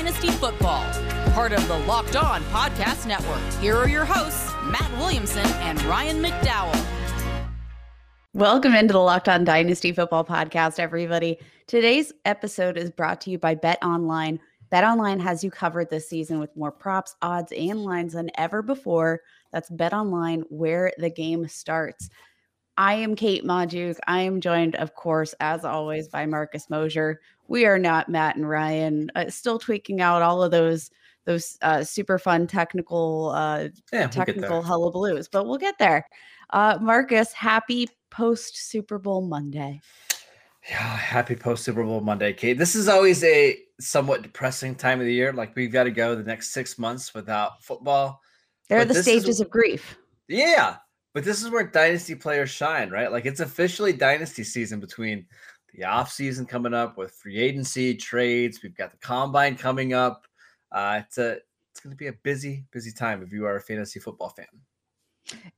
Dynasty Football, part of the Locked On Podcast Network. Here are your hosts, Matt Williamson and Ryan McDowell. Welcome into the Locked On Dynasty Football Podcast, everybody. Today's episode is brought to you by Bet Online. Bet Online has you covered this season with more props, odds, and lines than ever before. That's Bet Online, where the game starts. I am Kate Magdziuk. I am joined, of course, as always, by Marcus Mosher. We are not Matt and Ryan. Uh, still tweaking out all of those those uh, super fun technical uh, yeah, technical we'll hullabaloos, but we'll get there. Uh, Marcus, happy post Super Bowl Monday. Yeah, happy post Super Bowl Monday, Kate. This is always a somewhat depressing time of the year. Like we've got to go the next six months without football. There are the stages is, of grief. Yeah, but this is where dynasty players shine, right? Like it's officially dynasty season between the off season coming up with free agency trades. We've got the combine coming up. Uh, it's a it's going to be a busy, busy time if you are a fantasy football fan.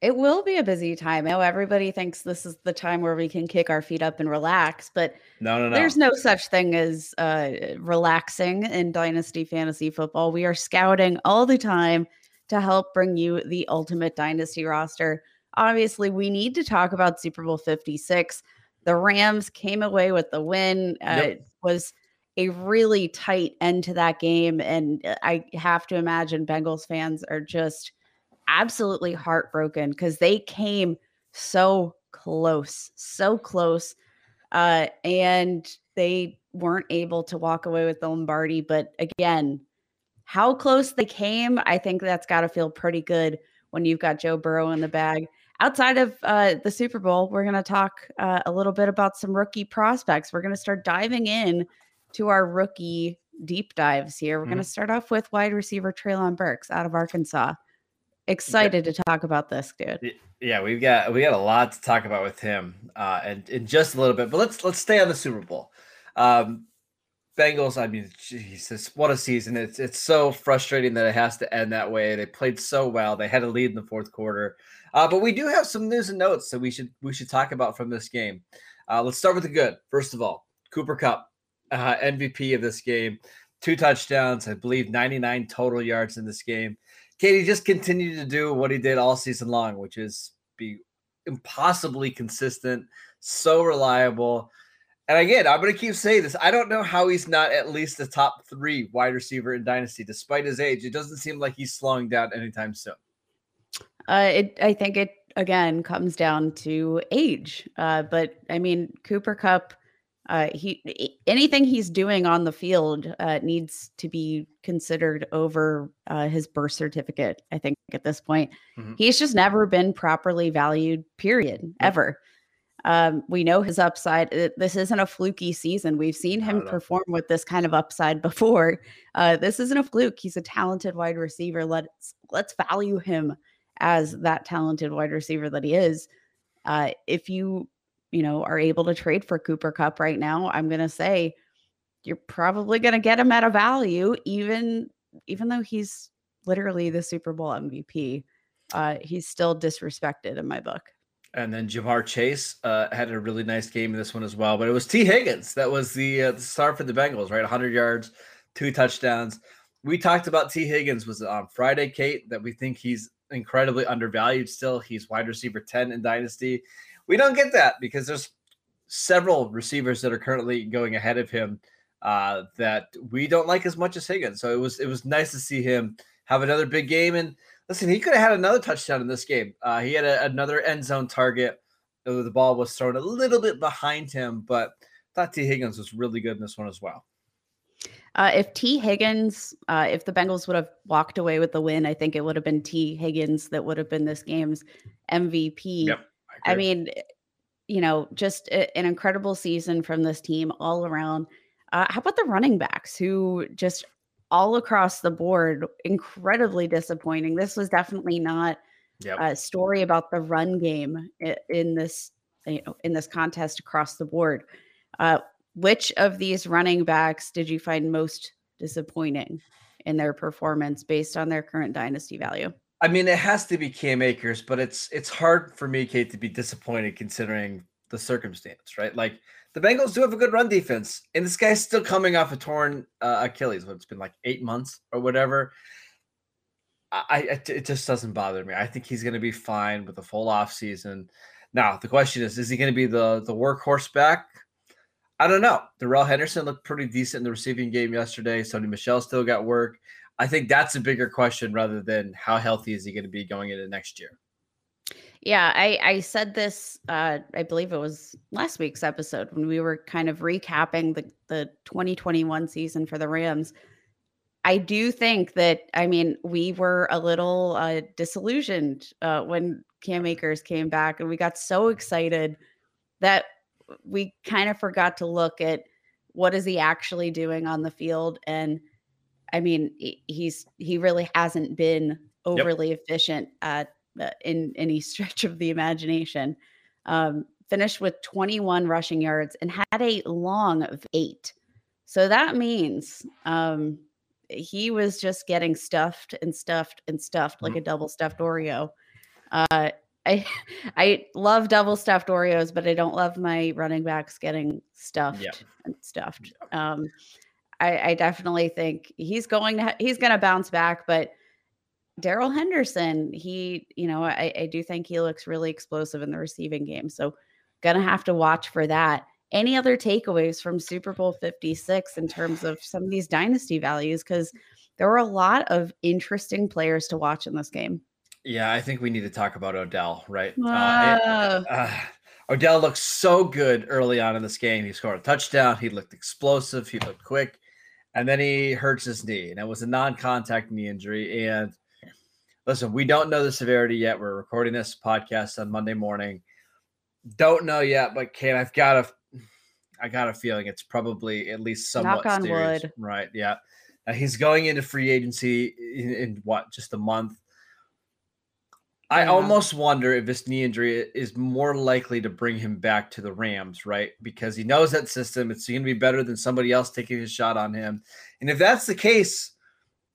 It will be a busy time. Now everybody thinks this is the time where we can kick our feet up and relax, but no, no, no. There's no such thing as uh, relaxing in dynasty fantasy football. We are scouting all the time to help bring you the ultimate dynasty roster. Obviously, we need to talk about Super Bowl 56. The Rams came away with the win. Uh, yep. It was a really tight end to that game. And uh, I have to imagine Bengals fans are just absolutely heartbroken because they came so close, so close. Uh, and they weren't able to walk away with the Lombardi. But again, how close they came, I think that's got to feel pretty good when you've got Joe Burrow in the bag outside of uh, the Super Bowl, we're going to talk uh, a little bit about some rookie prospects. We're going to start diving in to our rookie deep dives here. We're mm-hmm. going to start off with wide receiver Treylon Burks out of Arkansas. Excited yeah. to talk about this, dude. Yeah, we've got we got a lot to talk about with him, uh, and in just a little bit. But let's let's stay on the Super Bowl. Um, Bengals, I mean, Jesus, what a season! It's it's so frustrating that it has to end that way. They played so well. They had a lead in the fourth quarter. Uh, but we do have some news and notes that we should we should talk about from this game. Uh, let's start with the good. First of all, Cooper Kupp, uh, MVP of this game, two touchdowns, I believe 99 total yards in this game. Katie just continued to do what he did all season long, which is be impossibly consistent, so reliable. And again, I'm going to keep saying this. I don't know how he's not at least the top three wide receiver in Dynasty, despite his age. It doesn't seem like he's slowing down anytime soon. Uh, it, I think it again comes down to age. Uh, but I mean, Cooper Kupp, uh, he anything he's doing on the field uh, needs to be considered over uh, his birth certificate. I think at this point, mm-hmm. he's just never been properly valued. Period. Ever. Um, we know his upside. This isn't a fluky season. We've seen him perform with this kind of upside before. Uh, this isn't a fluke. He's a talented wide receiver. Let's let's value him as that talented wide receiver that he is. Uh, if you, you know, are able to trade for Cooper Kupp right now, I'm going to say you're probably going to get him at a value, even even though he's literally the Super Bowl MVP. Uh, he's still disrespected in my book. And then Ja'Marr Chase uh, had a really nice game in this one as well. But it was Tee Higgins that was the, uh, the star for the Bengals, right? 100 yards, two touchdowns. We talked about Tee Higgins was on Friday, Kate, that we think he's incredibly undervalued still. He's wide receiver 10 in Dynasty. We don't get that because there's several receivers that are currently going ahead of him uh, that we don't like as much as Higgins. So it was it was nice to see him have another big game. And listen, he could have had another touchdown in this game. Uh, he had a, another end zone target. The ball was thrown a little bit behind him, but I thought Tee Higgins was really good in this one as well. Uh, if Tee Higgins, uh, if the Bengals would have walked away with the win, I think it would have been Tee Higgins that would have been this game's MVP. Yep, I, I, mean, you know, just a, an incredible season from this team all around. Uh, how about the running backs who just all across the board, incredibly disappointing? This was definitely not yep. a story about the run game in, this, you know, in this contest across the board. Uh, which of these running backs did you find most disappointing in their performance based on their current dynasty value? I mean, it has to be Cam Akers, but it's it's hard for me, Kate, to be disappointed considering the circumstance, right? Like the Bengals do have a good run defense, and this guy's still coming off a torn uh, Achilles. What it's been like eight months or whatever. I, I it just doesn't bother me. I think he's going to be fine with the full off season. Now the question is, is he going to be the the workhorse back? I don't know. Darrell Henderson looked pretty decent in the receiving game yesterday. Sony Michel still got work. I think that's a bigger question rather than how healthy is he going to be going into next year. Yeah, I I said this. Uh, I believe it was last week's episode when we were kind of recapping the the 2021 season for the Rams. I do think that I mean we were a little uh, disillusioned uh, when Cam Akers came back, and we got so excited that we kind of forgot to look at what is he actually doing on the field. And I mean, he's he really hasn't been overly yep. efficient at uh, in any stretch of the imagination. Um, finished with 21 rushing yards and had a long of eight. So that means um, he was just getting stuffed and stuffed and stuffed like mm-hmm. a double stuffed Oreo. Uh, I I love double stuffed Oreos, but I don't love my running backs getting stuffed yeah. and stuffed. Um, I, I definitely think he's going to he's going to bounce back, but Darrell Henderson, he you know I, I do think he looks really explosive in the receiving game, so gonna have to watch for that. Any other takeaways from Super Bowl 56 in terms of some of these dynasty values? Because there were a lot of interesting players to watch in this game. Yeah, I think we need to talk about Odell, right? Uh, uh, Odell looked so good early on in this game. He scored a touchdown. He looked explosive. He looked quick. And then he hurts his knee, and it was a non contact knee injury. And listen, we don't know the severity yet. We're recording this podcast on Monday morning. Don't know yet, but Kate, I've got a, I got a feeling it's probably at least somewhat Knock on serious. wood. Right? Yeah. Uh, he's going into free agency in, in what, just a month I almost wonder if this knee injury is more likely to bring him back to the Rams, right? Because he knows that system. It's going to be better than somebody else taking a shot on him. And if that's the case,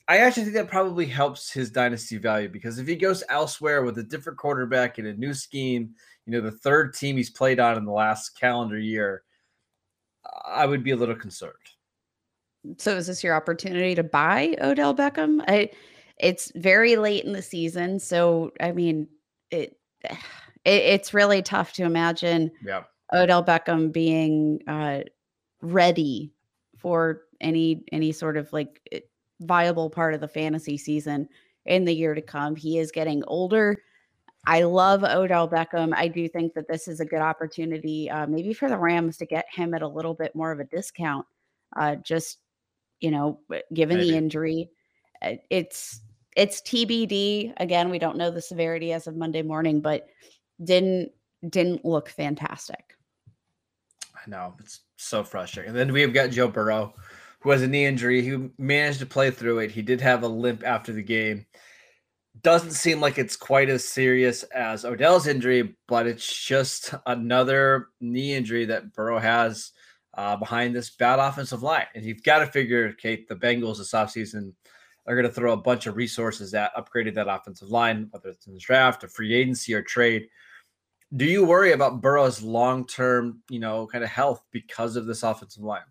I actually think that probably helps his dynasty value because if he goes elsewhere with a different quarterback in a new scheme, you know, the third team he's played on in the last calendar year, I would be a little concerned. So is this your opportunity to buy Odell Beckham? I it's very late in the season, so I mean, it, it it's really tough to imagine yeah. Odell Beckham being uh, ready for any any sort of like viable part of the fantasy season in the year to come. He is getting older. I love Odell Beckham. I do think that this is a good opportunity, uh, maybe for the Rams to get him at a little bit more of a discount. Uh, just you know, given maybe. the injury, eh, it's it's TBD. Again, we don't know the severity as of Monday morning, but didn't didn't look fantastic. I know it's so frustrating. And then we've got Joe Burrow, who has a knee injury. He managed to play through it. He did have a limp after the game. Doesn't seem like it's quite as serious as Odell's injury, but it's just another knee injury that Burrow has uh, behind this bad offensive line. And you've got to figure, Kate, the Bengals this offseason – are going to throw a bunch of resources that upgraded that offensive line, whether it's in the draft, a free agency, or trade. Do you worry about Burrow's long term, you know, kind of health because of this offensive line?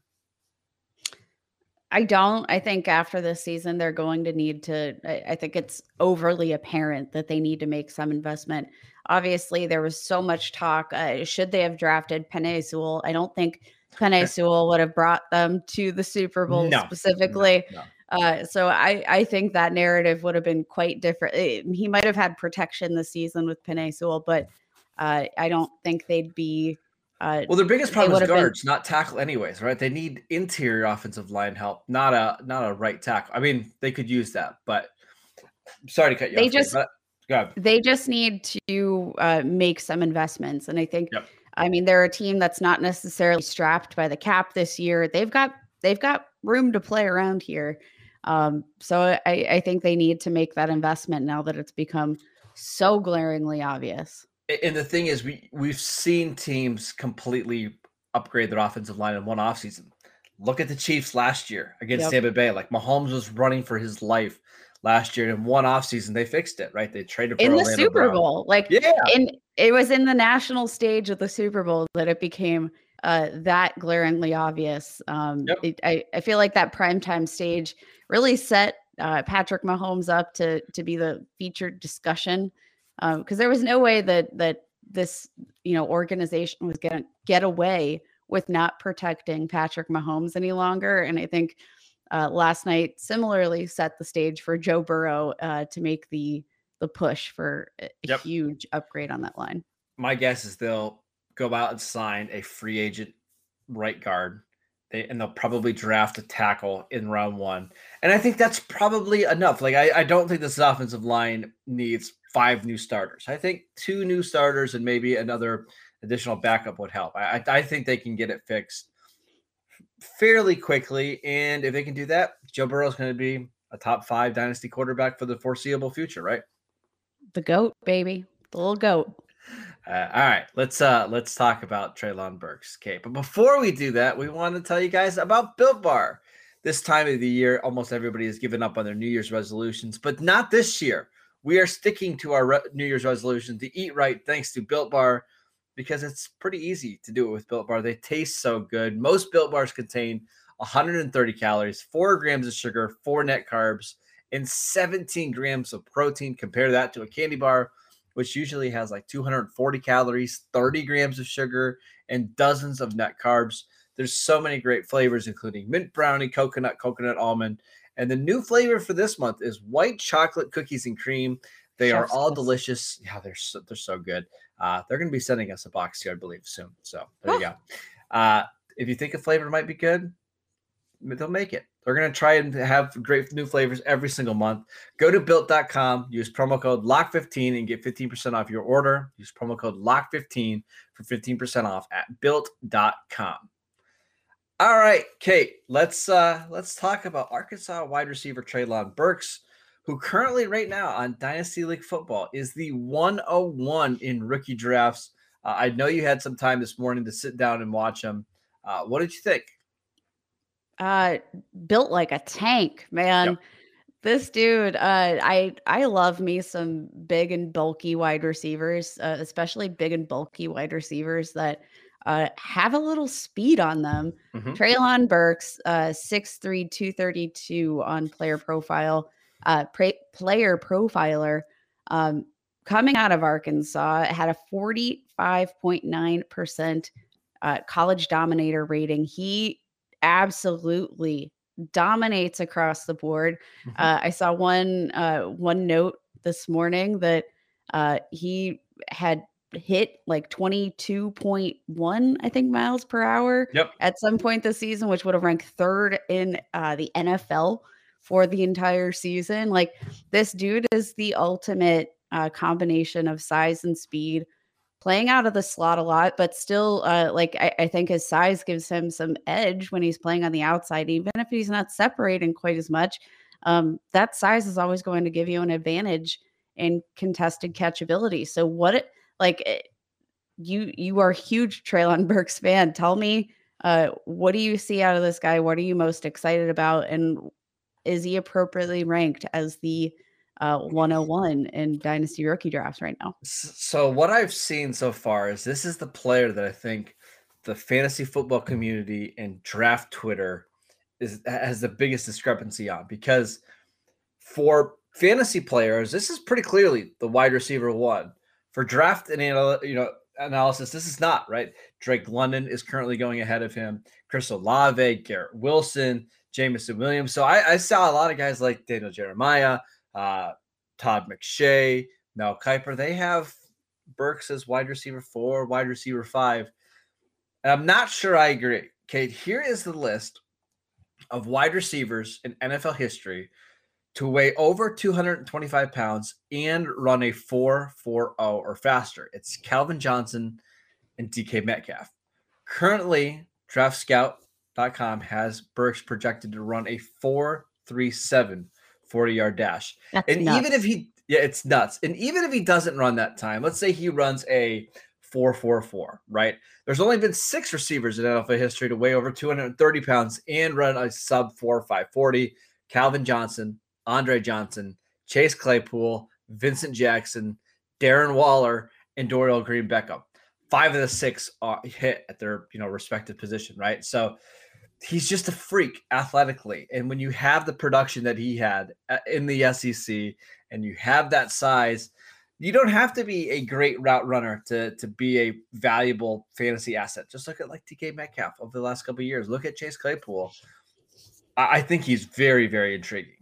I don't. I think after this season, they're going to need to. I, I, think it's overly apparent that they need to make some investment. Obviously, there was so much talk. Uh, should they have drafted Penei Sewell? I don't think Penei Sewell would have brought them to the Super Bowl no, specifically. No, no. Uh, so I, I think that narrative would have been quite different. It, eh, he might have had protection this season with Penei Sewell, but uh, I don't think they'd be. Uh, well, their biggest problem is guards, been, not tackle, anyways, right? They need interior offensive line help, not a not a right tackle. I mean, they could use that, but sorry to cut you they off. Just, they just need to uh, make some investments, and I think. Yep. I mean, they're a team that's not necessarily strapped by the cap this year. They've got they've got room to play around here. Um, so I, I think they need to make that investment now that it's become so glaringly obvious. And the thing is, we we've seen teams completely upgrade their offensive line in one offseason. Look at the Chiefs last year against yep. Tampa Bay. Like Mahomes was running for his life last year. In one offseason, they fixed it, right? They traded in the Orlando Super Brown. Bowl. Like, Yeah. in it was in the national stage of the Super Bowl that it became uh, that glaringly obvious. Um, Yep. it, I, I feel like that primetime stage really set uh, Patrick Mahomes up to to be the featured discussion because there was no way that that this you know organization was going to get away with not protecting Patrick Mahomes any longer. And I think uh, last night similarly set the stage for Joe Burrow uh, to make the the push for a a Yep. huge upgrade on that line. My guess is they'll go out and sign a free agent right guard. They, and they'll probably draft a tackle in round one. And I think that's probably enough. Like, I, I don't think this offensive line needs five new starters. I think two new starters and maybe another additional backup would help. I, I, think they can get it fixed fairly quickly. And if they can do that, Joe Burrow is going to be a top five dynasty quarterback for the foreseeable future, right? The goat, baby, the little goat. Uh, all right, let's uh let's talk about Treylon Burks. Okay, but before we do that, we want to tell you guys about Built Bar. This time of the year, almost everybody has given up on their New Year's resolutions, but not this year. We are sticking to our re- New Year's resolution to eat right, thanks to Built Bar, because it's pretty easy to do it with Built Bar. They taste so good. Most Built Bars contain 130 calories, four grams of sugar, four net carbs, and 17 grams of protein. Compare that to a candy bar which usually has like 240 calories, 30 grams of sugar, and dozens of net carbs. There's so many great flavors, including mint brownie, coconut, coconut almond. And the new flavor for this month is white chocolate cookies and cream. They are all kiss. delicious. Yeah, they're so, they're so good. Uh, they're going to be sending us a box here, I believe, soon. So there you go. Uh, if you think a flavor might be good, they'll make it. They're going to try and have great new flavors every single month. Go to built.com, use promo code LOCK15 and get 15% off your order. Use promo code LOCK15 for 15% off at built.com. All right, Kate, let's uh let's talk about Arkansas wide receiver Treylon Burks, who currently right now on Dynasty League football is the 101 in rookie drafts. Uh, I know you had some time this morning to sit down and watch him. Uh, what did you think? Uh, built like a tank, man. Yep. This dude, uh, I I love me some big and bulky wide receivers, uh, especially big and bulky wide receivers that uh, have a little speed on them. Mhm. Treylon Burks, uh, 6'3", 232 on player profile, uh, player profiler, um, coming out of Arkansas, had a 45.9% uh, college dominator rating. He absolutely dominates across the board. Mhm. Uh, I saw one uh, one note this morning that uh, he had hit like 22.1 i think miles per hour Yep. at some point this season which would have ranked third in uh, the nfl for the entire season. Like this dude is the ultimate uh, combination of size and speed playing out of the slot a lot but still uh, like I, I think his size gives him some edge when he's playing on the outside even if he's not separating quite as much. Um, that size is always going to give you an advantage in contested catchability so what it like eh, you you are huge Treylon Burks fan. Tell me, uh, what do you see out of this guy? What are you most excited about? And is he appropriately ranked as the uh, 101 in Dynasty rookie drafts right now? So what I've seen so far is this is the player that I think the fantasy football community and draft Twitter is has the biggest discrepancy on because for fantasy players, this is pretty clearly the wide receiver one. For draft and you know analysis, this is not right. Drake London is currently going ahead of him. Chris Olave, Garrett Wilson, Jameson Williams. So I, I saw a lot of guys like Daniel Jeremiah, uh, Todd McShay, Mel Kiper. They have Burks as wide receiver four, wide receiver five. And I'm not sure I agree. Kate, here is the list of wide receivers in NFL history to weigh over 225 pounds and run a 4.40 or faster. It's Calvin Johnson and DK Metcalf. Currently, draftscout.com has Burks projected to run a 4.37 40 yard dash. That's And nuts. even if he, yeah, it's nuts. And even if he doesn't run that time, let's say he runs a 444, right? There's only been six receivers in NFL history to weigh over 230 pounds and run a sub 4 540. Calvin Johnson, Andre Johnson, Chase Claypool, Vincent Jackson, Darren Waller, and Dorial Green Beckham. Five of the six are hit at their you know respective position, right? So he's just a freak athletically. And when you have the production that he had uh, in the SEC and you have that size, you don't have to be a great route runner to, to be a valuable fantasy asset. Just look at like DK Metcalf over the last couple years. Look at Chase Claypool. I, I think he's very, very intriguing.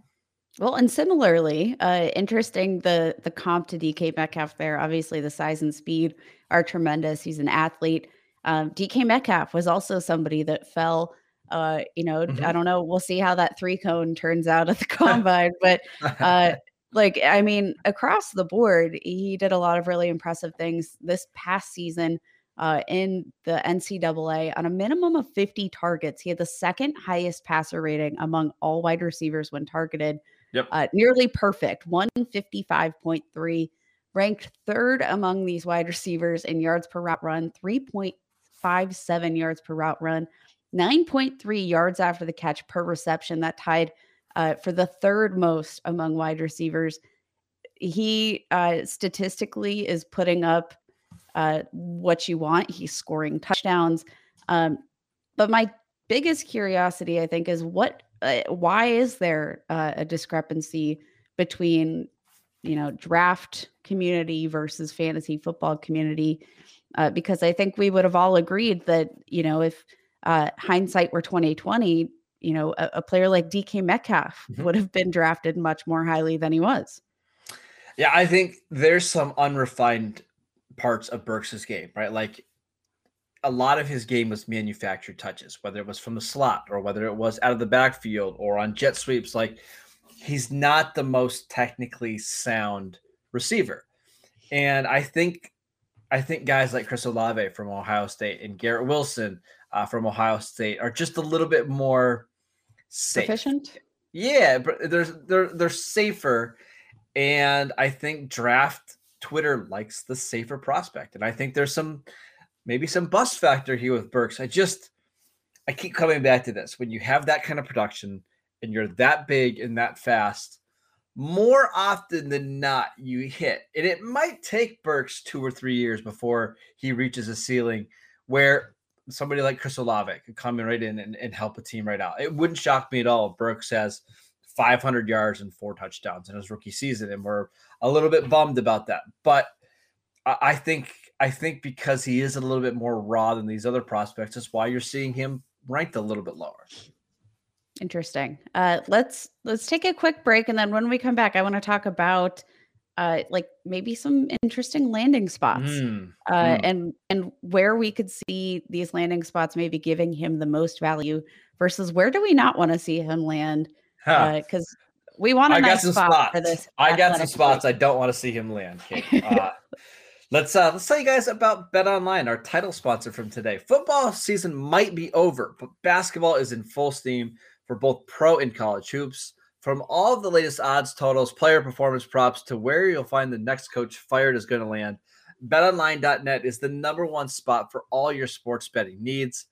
Well, and similarly, uh, interesting the the comp to DK Metcalf there. Obviously, the size and speed are tremendous. He's an athlete. Um, DK Metcalf was also somebody that fell uh, you know, mm-hmm. I don't know. We'll see how that three cone turns out at the combine, but uh, like, I mean, across the board, he did a lot of really impressive things this past season uh, in the NCAA on a minimum of 50 targets. He had the second highest passer rating among all wide receivers when targeted. Yep. Uh, nearly perfect, 155.3, ranked third among these wide receivers in yards per route run, 3.57 yards per route run. 9.3 yards after the catch per reception. That tied uh, for the third most among wide receivers. He uh, statistically is putting up uh, what you want. He's scoring touchdowns. Um, but my biggest curiosity, I think, is what, uh, why is there uh, a discrepancy between, you know, draft community versus fantasy football community? Uh, because I think we would have all agreed that, you know, if uh, hindsight were 2020, you know, a, a player like DK Metcalf mm-hmm. would have been drafted much more highly than he was. Yeah, I think there's some unrefined parts of Burks's game, right? Like a lot of his game was manufactured touches, whether it was from the slot or whether it was out of the backfield or on jet sweeps. Like he's not the most technically sound receiver. And I think I think guys like Chris Olave from Ohio State and Garrett Wilson uh, from Ohio State are just a little bit more safe. Efficient? Yeah, but there's they're they're safer, and I think draft Twitter likes the safer prospect, and I think there's some maybe some bust factor here with Burks. I just I keep coming back to this when you have that kind of production and you're that big and that fast. More often than not, you hit, and it might take Burks two or three years before he reaches a ceiling where somebody like Chris Olave could come right in and, and help a team right out. It wouldn't shock me at all if Burks has 500 yards and four touchdowns in his rookie season, and we're a little bit bummed about that. But I think I think because he is a little bit more raw than these other prospects, that's why you're seeing him ranked a little bit lower. Interesting. Uh, let's let's take a quick break, and then when we come back, I want to talk about uh, like maybe some interesting landing spots mm, uh, mm. and and where we could see these landing spots maybe giving him the most value versus where do we not want to see him land because huh. uh, we want a I nice spot spots. for this. I got some spots I don't want to see him land. Uh, let's uh, let's tell you guys about Bet Online, our title sponsor from today. Football season might be over, but basketball is in full steam for both pro and college hoops. From all the latest odds, totals, player performance props to where you'll find the next coach fired is going to land, betonline.net is the number one spot for all your sports betting needs.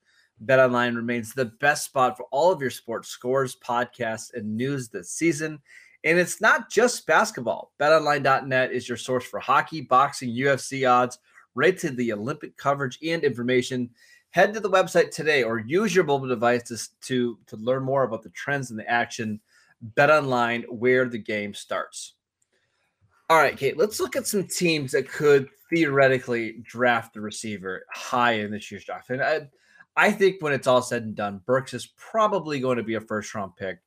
BetOnline remains the best spot for all of your sports scores, podcasts, and news this season. And it's not just basketball. BetOnline.net is your source for hockey, boxing, UFC odds, right to the Olympic coverage and information. Head to the website today or use your mobile device to, to, to learn more about the trends and the action bet online where the game starts. All right, Kate, let's look at some teams that could theoretically draft the receiver high in this year's draft. And I, I think when it's all said and done, Burks is probably going to be a first round pick.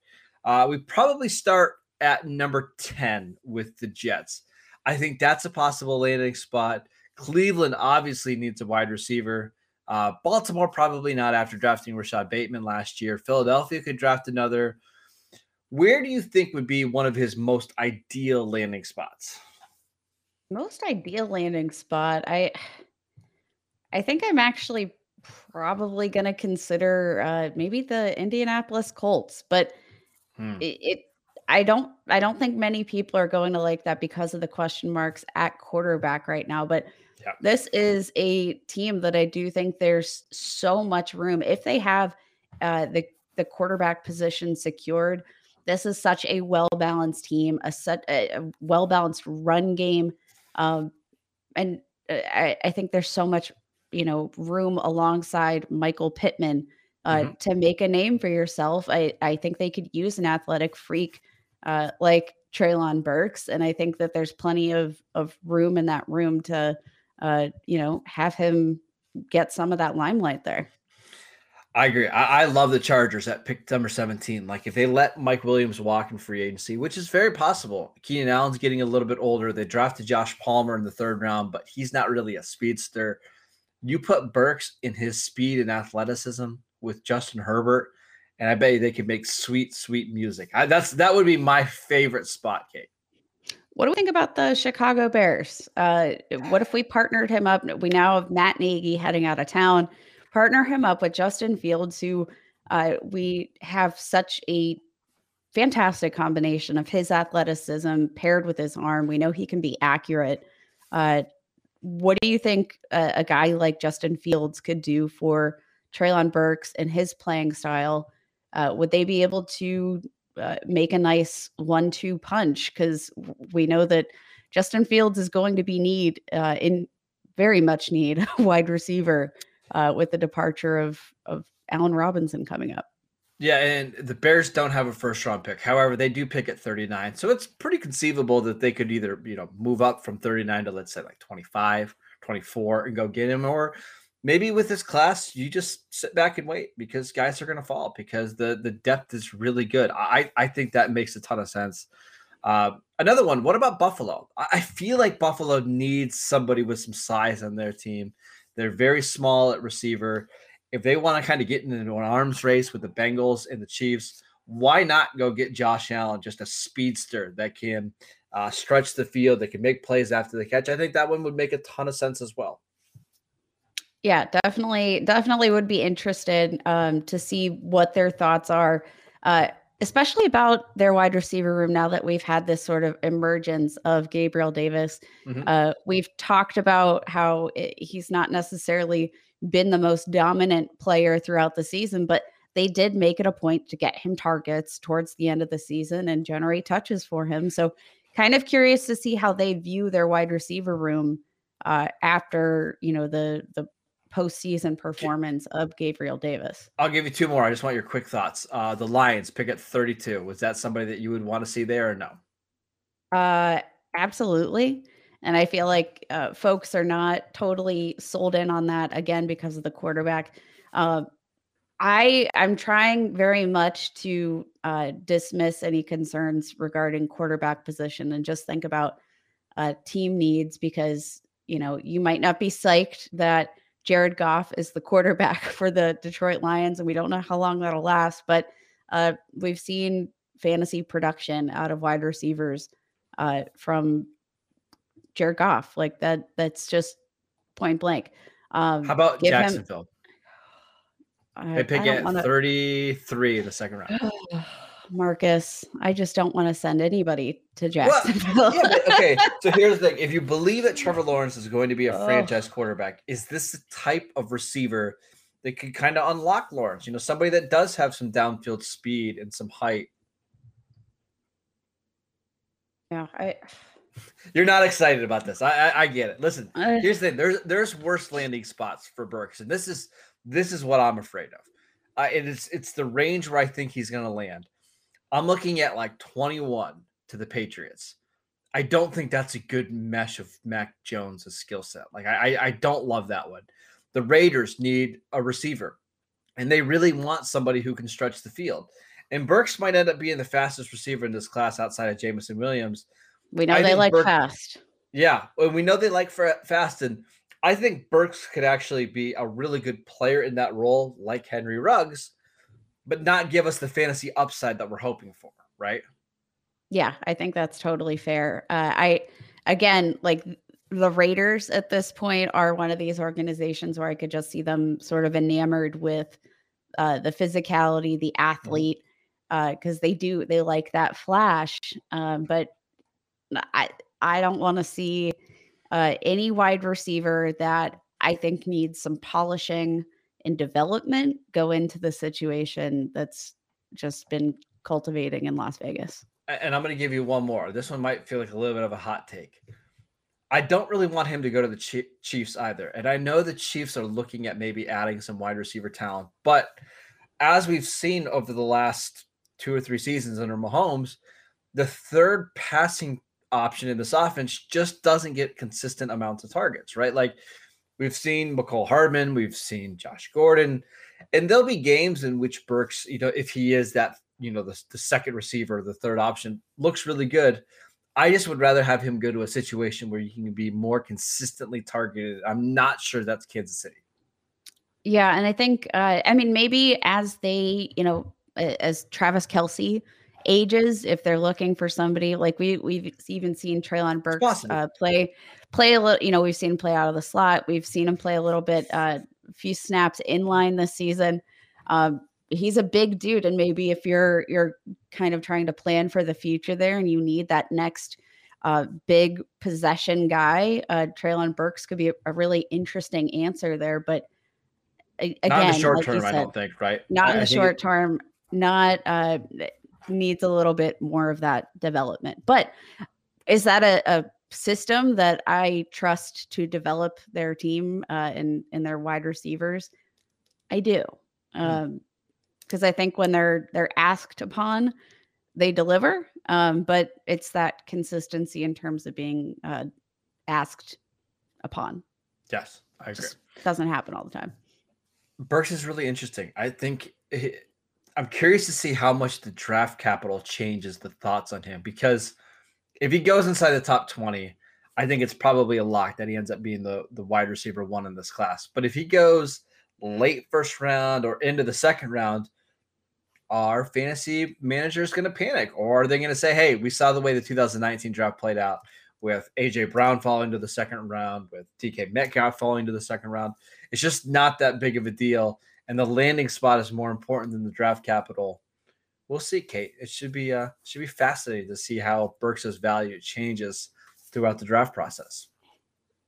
Uh, we probably start at number 10 with the Jets. I think that's a possible landing spot. Cleveland obviously needs a wide receiver. Uh, Baltimore probably not after drafting Rashod Bateman last year. Philadelphia could draft another. Where do you think would be one of his most ideal landing spots? Most ideal landing spot. I I think I'm actually probably going to consider uh, maybe the Indianapolis Colts, but hmm. it, it I don't I don't think many people are going to like that because of the question marks at quarterback right now, but yeah. this is a team that I do think there's so much room if they have uh, the the quarterback position secured this is such a well balanced team, a set a, well balanced run game, um, and uh, I, I, think there's so much you know room alongside Michael Pittman uh, mm-hmm. to make a name for yourself. I I think they could use an athletic freak uh, like Treylon Burks, and I think that there's plenty of of room in that room to uh, you know have him get some of that limelight there. I agree. I, I, love the Chargers at pick number 17. Like if they let Mike Williams walk in free agency, which is very possible. Keenan Allen's getting a little bit older. They drafted Josh Palmer in the third round, but he's not really a speedster. You put Burks in his speed and athleticism with Justin Herbert, and I bet you they could make sweet, sweet music. I, that's that would be my favorite spot, Kate. What do we think about the Chicago Bears? Uh, what if we partnered him up? We now have Matt Nagy heading out of town partner him up with Justin Fields, who uh, we have such a fantastic combination of his athleticism paired with his arm. We know he can be accurate. Uh, what do you think a, a, guy like Justin Fields could do for Treylon Burks and his playing style? Uh, would they be able to uh, make a nice one-two punch? Because we know that Justin Fields is going to be need uh, in very much need wide receiver uh, with the departure of of Allen Robinson coming up. Yeah, and the Bears don't have a first round pick. However, they do pick at 39. So it's pretty conceivable that they could either, you know, move up from 39 to let's say like 25, 24 and go get him or maybe with this class you just sit back and wait because guys are going to fall because the the depth is really good. I I think that makes a ton of sense. Uh, another one, what about Buffalo? I feel like Buffalo needs somebody with some size on their team. They're very small at receiver. If they want to kind of get into an arms race with the Bengals and the Chiefs, why not go get Josh Allen, just a speedster that can uh, stretch the field, that can make plays after the catch? I think that one would make a ton of sense as well. Yeah, definitely, definitely would be interested um, to see what their thoughts are. Uh, especially about their wide receiver room now that we've had this sort of emergence of Gabriel Davis. Mm-hmm. Uh, we've talked about how it, he's not necessarily been the most dominant player throughout the season, but they did make it a point to get him targets towards the end of the season and generate touches for him. So, kind of curious to see how they view their wide receiver room uh, after you know the the postseason performance of Gabriel Davis. I'll give you two more. I just want your quick thoughts. Uh, the Lions pick at 32. Was that somebody that you would want to see there or no? Uh, absolutely. And I feel like uh, folks are not totally sold in on that again because of the quarterback. Uh, I I'm trying very much to uh, dismiss any concerns regarding quarterback position and just think about uh, team needs because you know you might not be psyched that Jared Goff is the quarterback for the Detroit Lions, and we don't know how long that'll last. But uh, we've seen fantasy production out of wide receivers uh, from Jared Goff, like that. That's just point blank. Um, how about Jacksonville? Him, I, they pick at wanna... 33 in the second round. Marcus, I just don't want to send anybody to Jacksonville. Well, yeah, okay, so here's the thing: if you believe that Trevor Lawrence is going to be a oh. franchise quarterback, is this the type of receiver that could kind of unlock Lawrence? You know, somebody that does have some downfield speed and some height. Yeah, I. You're not excited about this. I I, I get it. Listen, I... here's the thing: there's there's worse landing spots for Burks, and this is this is what I'm afraid of. Uh, it is it's the range where I think he's going to land. I'm looking at like 21 to the Patriots. I don't think that's a good mesh of Mac Jones' skill set. Like I, I don't love that one. The Raiders need a receiver, and they really want somebody who can stretch the field. And Burks might end up being the fastest receiver in this class outside of Jameson Williams. We know I they like Burks, fast. Yeah, and we know they like fast, and I think Burks could actually be a really good player in that role, like Henry Ruggs but not give us the fantasy upside that we're hoping for, right? Yeah, I think that's totally fair. Uh, I again, like the Raiders at this point are one of these organizations where I could just see them sort of enamored with uh, the physicality, the mm-hmm. athlete, because uh, they do they like that flash. Um, but I I don't want to see uh, any wide receiver that I think needs some polishing in development go into the situation that's just been cultivating in Las Vegas. And I'm going to give you one more. This one might feel like a little bit of a hot take. I don't really want him to go to the Chiefs either. And I know the Chiefs are looking at maybe adding some wide receiver talent, but as we've seen over the last two or three seasons under Mahomes, the third passing option in this offense just doesn't get consistent amounts of targets, right? Like we've seen Mecole Hardman, we've seen Josh Gordon, and there'll be games in which Burks, you know, if he is that, you know, the, the second receiver, the third option, looks really good. I just would rather have him go to a situation where you can be more consistently targeted. I'm not sure that's Kansas City. Yeah, and I think, uh, I mean, maybe as they, you know, as Travis Kelce ages, if they're looking for somebody like we we've even seen Treylon Burks uh, play play a little. You know, we've seen him play out of the slot. We've seen him play a little bit, uh, a few snaps in line this season. Um, he's a big dude, and maybe if you're you're kind of trying to plan for the future there, and you need that next uh, big possession guy, uh, Treylon Burks could be a, a really interesting answer there, but again, not in the short like term, said, I don't think, right? Not I, in the short it, term, not uh, needs a little bit more of that development. But is that a, a system that I trust to develop their team uh, and and their wide receivers? I do, because hmm. um, I think when they're they're asked upon, they deliver. Um, but it's that consistency in terms of being uh, asked upon. Yes, I agree. Just doesn't happen all the time. Burks is really interesting. I think I'm curious to see how much the draft capital changes the thoughts on him because if he goes inside the top 20, I think it's probably a lock that he ends up being the, the wide receiver one in this class. But if he goes late first round or into the second round, are fantasy managers going to panic or are they going to say, hey, we saw the way the 2019 draft played out with AJ Brown falling to the second round, with DK Metcalf falling to the second round? It's just not that big of a deal and the landing spot is more important than the draft capital. We'll see, Kate. It should be uh should be fascinating to see how Burks's value changes throughout the draft process.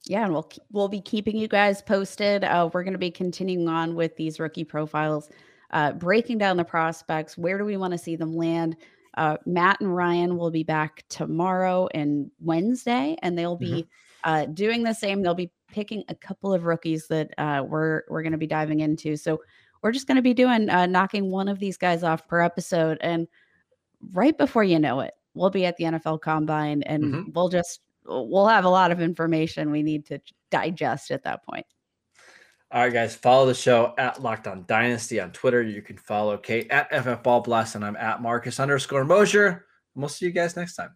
Yeah, and we'll we'll be keeping you guys posted. Uh, we're going to be continuing on with these rookie profiles, uh, breaking down the prospects. Where do we want to see them land? Uh, Matt and Ryan will be back tomorrow and Wednesday, and they'll be mm-hmm. uh, doing the same. They'll be picking a couple of rookies that uh, we're we're going to be diving into. So we're just going to be doing uh, knocking one of these guys off per episode, and right before you know it, we'll be at the NFL Combine, and mm-hmm. we'll just we'll have a lot of information we need to digest at that point. All right, guys, follow the show at Locked On Dynasty on Twitter. You can follow Kate at FF Ball Blast, and I'm at Marcus underscore Mosher. And we'll see you guys next time.